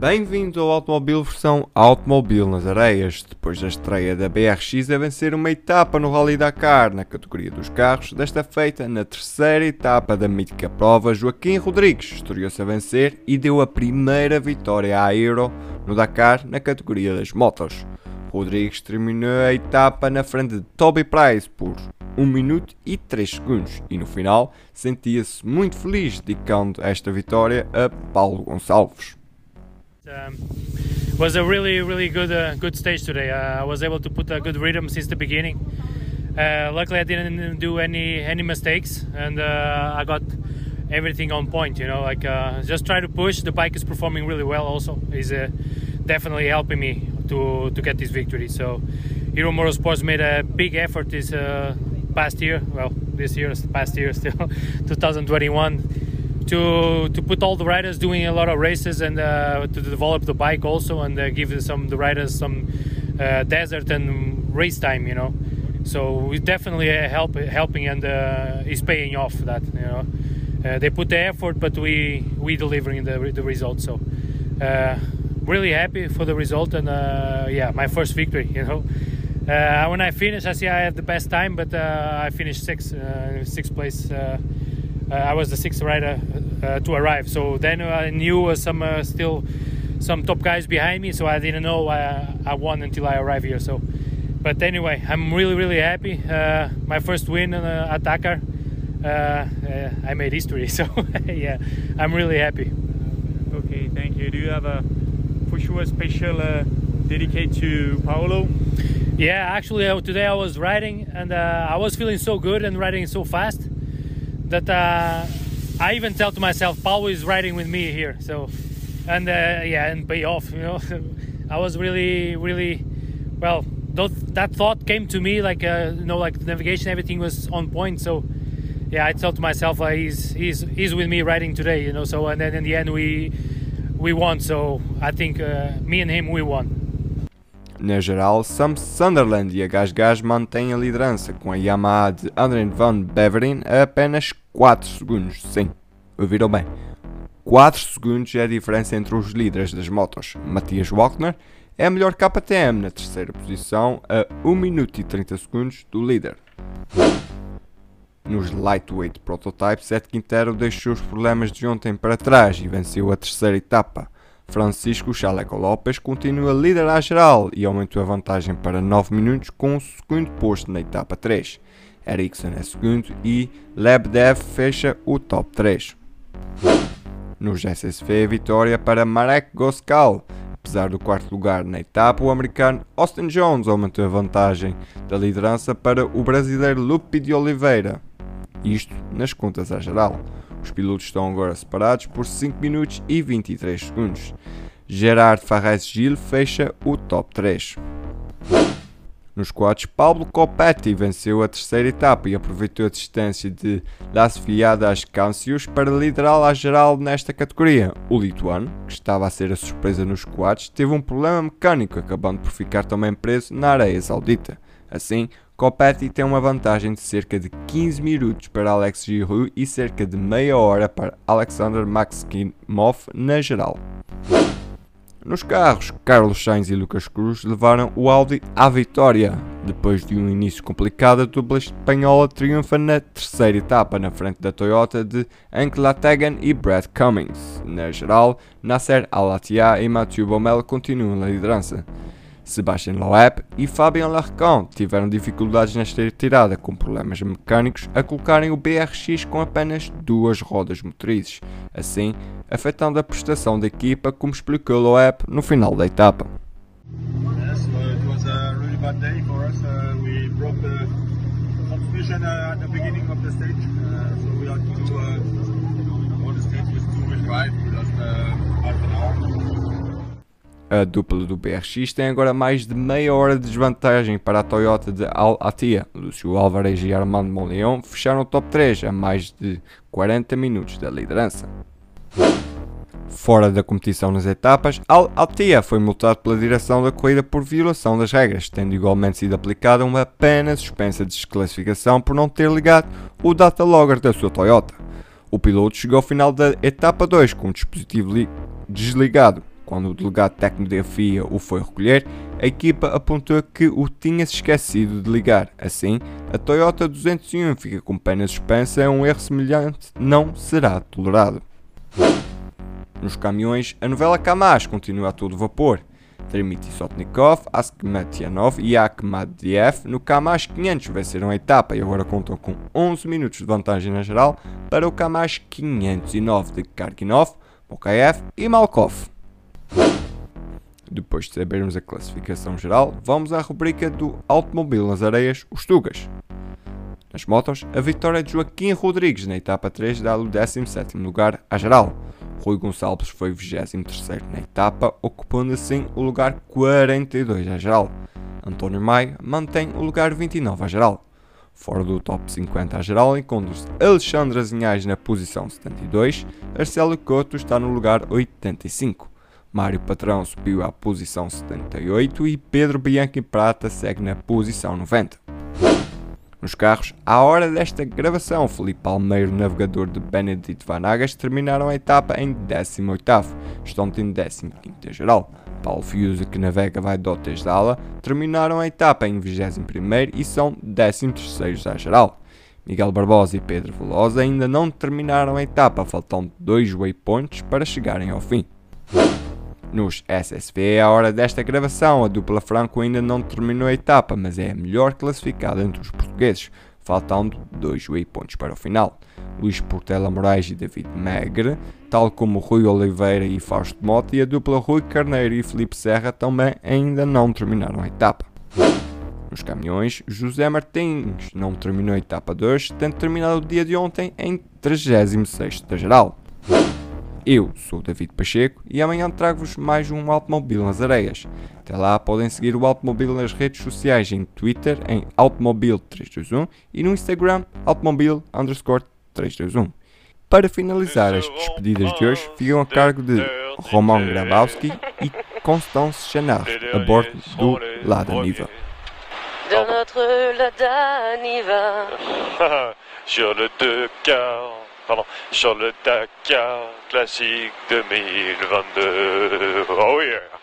Bem-vindo ao Automóvel versão Automóvel nas Areias, depois da estreia da BRX a vencer uma etapa no Rally Dakar na categoria dos carros, desta feita na terceira etapa da mítica prova, Joaquim Rodrigues estreou-se a vencer e deu a primeira vitória à Euro no Dakar na categoria das motos. Rodrigues terminou a etapa na frente de Toby Price por 1 minuto e 3 segundos e no final sentia-se muito feliz dedicando esta vitória a Paulo Gonçalves. Um, was a really really good uh, good stage today. Uh, I was able to put a good rhythm since the beginning. Uh, luckily, I didn't do any any mistakes, and uh, I got everything on point. You know, like uh, just try to push. The bike is performing really well. Also, is uh, definitely helping me to to get this victory. So, Hero Motorsports made a big effort this past year. Well, this year, past year still, 2021 to to put all the riders doing a lot of races and uh, to develop the bike also and uh, give some the riders some uh, desert and race time you know? So we definitely help helping and uh, is paying off that you know? Uh, they put the effort but we we delivering the, the result so uh, really happy for the result and yeah my first victory you know? When I finish I see I have the best time but I finished sixth sixth place uh, I was the sixth rider uh, to arrive. So then I knew some uh, still some top guys behind me, so I didn't know I, I won until I arrived here. So, but anyway, I'm really really happy. my first win at Dakar. I made history, so yeah, I'm really happy. Okay, thank you. Do you have a for sure special uh, dedicated to Paolo? Yeah, actually, uh, today I was riding and uh, I was feeling so good and riding so fast that uh, I even tell to myself, Paul is riding with me here. So, and uh, yeah, and pay off. You know, I was really, really well. that thought came to me like uh, you know, like navigation, everything was on point. So, yeah, I tell to myself, uh, he's he's he's with me riding today. You know, so and then in the end we we won. So I think uh, me and him we won. Na geral, Sam Sunderland e a Gasgas mantêm a liderança, com a Yamaha de Adrian Van Beveren a apenas 4 segundos. Sim, ouviram bem. 4 segundos é a diferença entre os líderes das motos. Matias Walkner é a melhor KTM na terceira posição, a 1 minuto e 30 segundos do líder. Nos lightweight prototypes, Seth Quintero deixou os problemas de ontem para trás e venceu a terceira etapa. Francisco Chaleco Lopes continua a liderar geral e aumentou a vantagem para 9 minutos com o segundo posto na etapa 3. Ericsson é segundo e Lebdev fecha o top 3. Nos SSV, vitória para Marek Goskal. Apesar do quarto lugar na etapa, o americano Austin Jones aumentou a vantagem da liderança para o brasileiro Lupe de Oliveira. Isto nas contas a geral. Os pilotos estão agora separados por 5 minutos e 23 segundos. Gerard Farres Gil fecha o top 3. Nos quadros, Pablo Copetti venceu a terceira etapa e aproveitou a distância de Las Viadas Cancius para liderar a geral nesta categoria. O lituano, que estava a ser a surpresa nos quadros, teve um problema mecânico, acabando por ficar também preso na areia saudita. Assim, Copetti tem uma vantagem de cerca de 15 minutos para Alex Giroud e cerca de meia hora para Alexander Maximov na geral. Nos carros, Carlos Sainz e Lucas Cruz levaram o Audi à vitória. Depois de um início complicado, a dupla espanhola triunfa na terceira etapa, na frente da Toyota de Anke Lategan e Brad Cummings. Na geral, Nasser Al-Attiyah e Mathieu Baumel continuam na liderança. Sebastian Loeb e Fabien Larcon tiveram dificuldades nesta retirada, com problemas mecânicos a colocarem o BRX com apenas duas rodas motrizes, assim afetando a prestação da equipa, como explicou Loeb no final da etapa. uh. A dupla do BRX tem agora mais de meia hora de desvantagem para a Toyota de Al Attiyah. Lúcio Alvarez e Armando Monleon fecharam o top 3 a mais de 40 minutos da liderança. Fora da competição nas etapas, Al Attiyah foi multado pela direção da corrida por violação das regras, tendo igualmente sido aplicada uma pena suspensa de desclassificação por não ter ligado o data logger da sua Toyota. O piloto chegou ao final da etapa 2 com o dispositivo desligado Quando o delegado técnico da FIA o foi recolher, a equipa apontou que o tinha se esquecido de ligar. Assim, a Toyota 201 fica com pena suspensa um erro semelhante não será tolerado. Nos caminhões, a novela Kamaz continua a todo vapor. Dmitry Sotnikov, Askmetianov e Akhmadiev no Kamaz 500 venceram a etapa e agora contam com 11 minutos de vantagem na geral para o Kamaz 509 de Karkinov, Mokaev e Malkov. Depois de sabermos a classificação geral, vamos à rubrica do automóvel nas areias, os Tugas. Nas motos, a vitória de Joaquim Rodrigues na etapa 3 dá-lhe o 17º lugar à geral. Rui Gonçalves foi 23 na etapa, ocupando assim o lugar 42 à geral. António Maia mantém o lugar 29 à geral. Fora do top 50 à geral encontra-se Alexandre Azinhais na posição 72, Arcelo Couto está no lugar 85. Mário Patrão subiu à posição 78 e Pedro Bianchi Prata segue na posição 90. Nos carros, à hora desta gravação, Felipe Palmeiro, navegador de Benedict Vanagas, terminaram a etapa em 18º, estão em 15º geral. Paulo Fiuza, que navega vai Dotes Dala, terminaram a etapa em 21º e são 13º à geral. Miguel Barbosa e Pedro Velosa ainda não terminaram a etapa, faltam dois waypoints para chegarem ao fim. Nos SSV, à hora desta gravação, a dupla Franco ainda não terminou a etapa, mas é a melhor classificada entre os portugueses, faltando dois waypoints para o final. Luís Portela Moraes e David Megre, tal como Rui Oliveira e Fausto Motti, e a dupla Rui Carneiro e Felipe Serra também ainda não terminaram a etapa. Nos caminhões, José Martins não terminou a etapa 2, tendo terminado o dia de ontem em 36 da geral. Eu sou o David Pacheco e amanhã trago-vos mais um Automóvel nas Areias. Até lá podem seguir o Automóvel nas redes sociais em Twitter em Automobil321 e no Instagram Automobil 321. Para finalizar as despedidas de hoje, ficam a cargo de Roman Grabowski e Constance Chanard, a bordo do Lada Niva. Dans notre Lada Niva. Sur le Dakar, pardon, sur le Dakar classique 2022. Oh yeah!